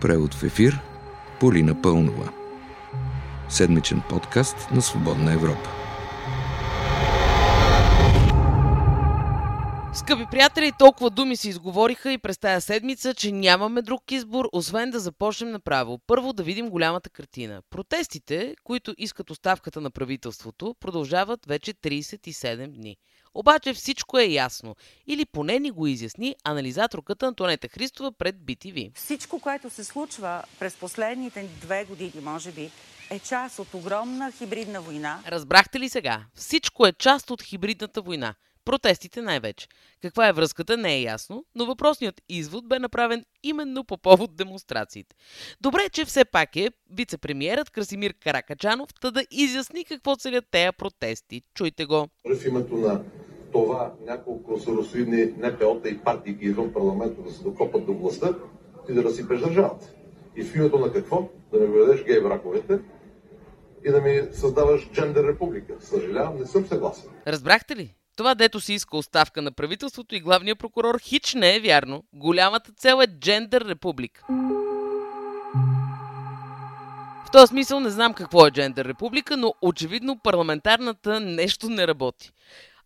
Превод в ефир Полина Пълнова. Седмичен подкаст на Свободна Европа. Скъпи приятели, толкова думи се изговориха и през тая седмица, че нямаме друг избор, освен да започнем направо. Първо да видим голямата картина. Протестите, които искат оставката на правителството, продължават вече 37 дни. Обаче всичко е ясно. Или поне ни го изясни анализаторката Антонета Христова пред BTV. Всичко, което се случва през последните две години, може би, е част от огромна хибридна война. Разбрахте ли сега? Всичко е част от хибридната война. Протестите най-вече. Каква е връзката не е ясно, но въпросният извод бе направен именно по повод демонстрациите. Добре, че все пак е вице-премьерът Красимир Каракачанов, да изясни какво целят тея протести. Чуйте го. В името на това няколко соросоидни НПО-та и партии извън парламента да се докопат до властта, ти да разсипеш държавата. И в името на какво? Да ми въведеш гей браковете и да ми създаваш джендер република. Съжалявам, не съм съгласен. Разбрахте ли? Това, дето си иска оставка на правителството и главния прокурор, хич не е вярно. Голямата цел е джендър република. В този смисъл не знам какво е джендър република, но очевидно парламентарната нещо не работи.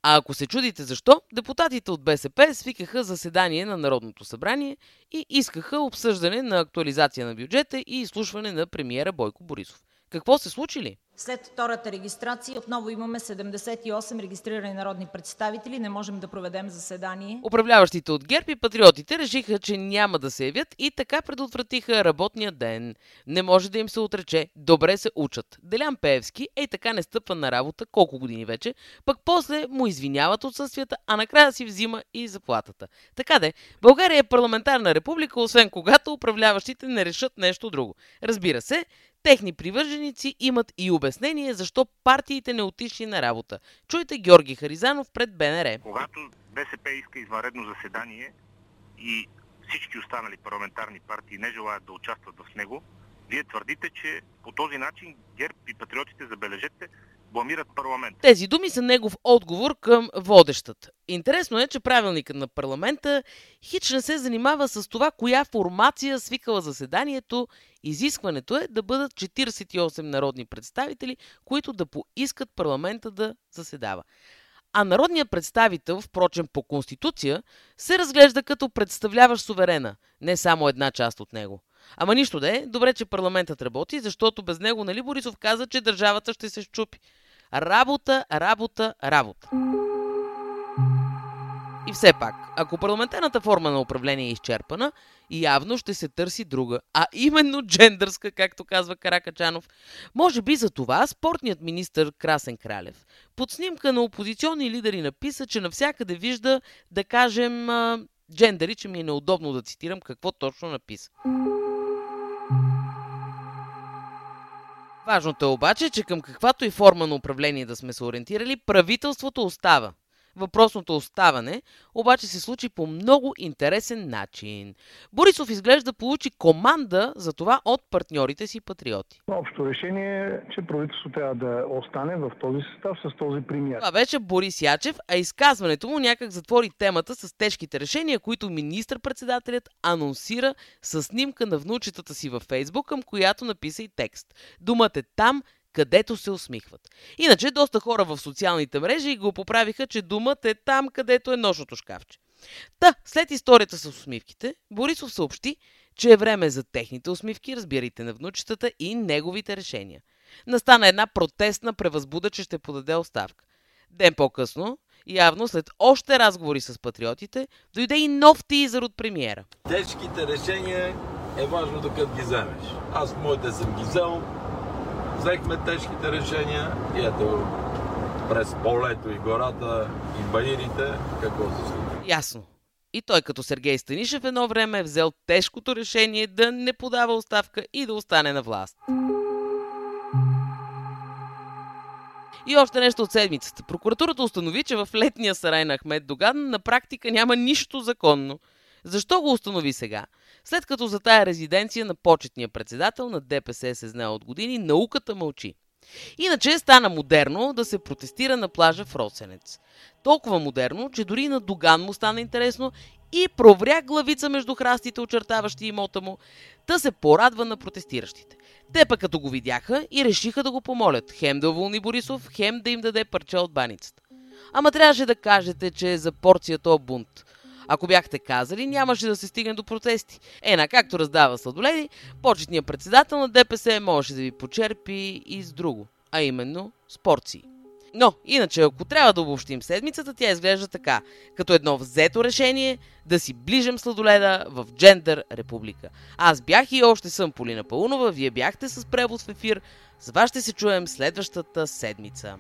А ако се чудите защо, депутатите от БСП свикаха заседание на Народното събрание и искаха обсъждане на актуализация на бюджета и изслушване на премиера Бойко Борисов. Какво се случи ли? След втората регистрация отново имаме 78 регистрирани народни представители. Не можем да проведем заседание. Управляващите от ГЕРБ и патриотите решиха, че няма да се явят и така предотвратиха работния ден. Не може да им се отрече. Добре се учат. Делян Пеевски ей така не стъпва на работа колко години вече, пък после му извиняват отсъствията, а накрая си взима и заплатата. Така де, България е парламентарна република, освен когато управляващите не решат нещо друго. Разбира се, Техни привърженици имат и обяснение защо партиите не отишли на работа. Чуйте Георги Харизанов пред БНР. Когато БСП иска извънредно заседание и всички останали парламентарни партии не желаят да участват в него, вие твърдите, че по този начин ГЕРБ и патриотите, забележете, бламират парламент. Тези думи са негов отговор към водещата. Интересно е, че правилникът на парламента хич не се занимава с това, коя формация свикала заседанието. Изискването е да бъдат 48 народни представители, които да поискат парламента да заседава. А народният представител, впрочем по Конституция, се разглежда като представляващ суверена, не само една част от него. Ама нищо да е, добре, че парламентът работи, защото без него, нали Борисов каза, че държавата ще се щупи. Работа, работа, работа. И все пак, ако парламентарната форма на управление е изчерпана, явно ще се търси друга, а именно джендърска, както казва Каракачанов. Може би за това спортният министр Красен Кралев под снимка на опозиционни лидери написа, че навсякъде вижда, да кажем, джендъри, че ми е неудобно да цитирам какво точно написа. Важното е обаче, че към каквато и форма на управление да сме се ориентирали, правителството остава. Въпросното оставане обаче се случи по много интересен начин. Борисов изглежда получи команда за това от партньорите си патриоти. Общо решение е, че правителството трябва да остане в този състав с този премиер. Това беше Борис Ячев, а изказването му някак затвори темата с тежките решения, които министр-председателят анонсира с снимка на внучетата си във Фейсбук, към която написа и текст. Думата е там, където се усмихват. Иначе доста хора в социалните мрежи го поправиха, че думата е там, където е нощното шкафче. Та, след историята с усмивките, Борисов съобщи, че е време за техните усмивки, разбирайте на внучетата и неговите решения. Настана една протестна превъзбуда, че ще подаде оставка. Ден по-късно, явно след още разговори с патриотите, дойде и нов тизър от премиера. Тежките решения е важно да ги вземеш. Аз моите съм ги взел, взехме тежките решения и ето през полето и гората и баирите какво се случи. Ясно. И той като Сергей Станишев едно време е взел тежкото решение да не подава оставка и да остане на власт. И още нещо от седмицата. Прокуратурата установи, че в летния сарай на Ахмед Доган на практика няма нищо законно. Защо го установи сега? След като за тая резиденция на почетния председател на ДПС се знае от години, науката мълчи. Иначе стана модерно да се протестира на плажа в Росенец. Толкова модерно, че дори на Доган му стана интересно и провря главица между храстите, очертаващи имота му, та се порадва на протестиращите. Те пък като го видяха и решиха да го помолят, хем да уволни Борисов, хем да им даде парче от баницата. Ама трябваше да кажете, че е за порция то бунт. Ако бяхте казали, нямаше да се стигне до протести. Ена, както раздава сладоледи, почетният председател на ДПС можеше да ви почерпи и с друго, а именно с порции. Но, иначе, ако трябва да обобщим седмицата, тя изглежда така, като едно взето решение да си ближем сладоледа в Джендър Република. Аз бях и още съм Полина Паунова, вие бяхте с превод в ефир. С вас ще се чуем следващата седмица.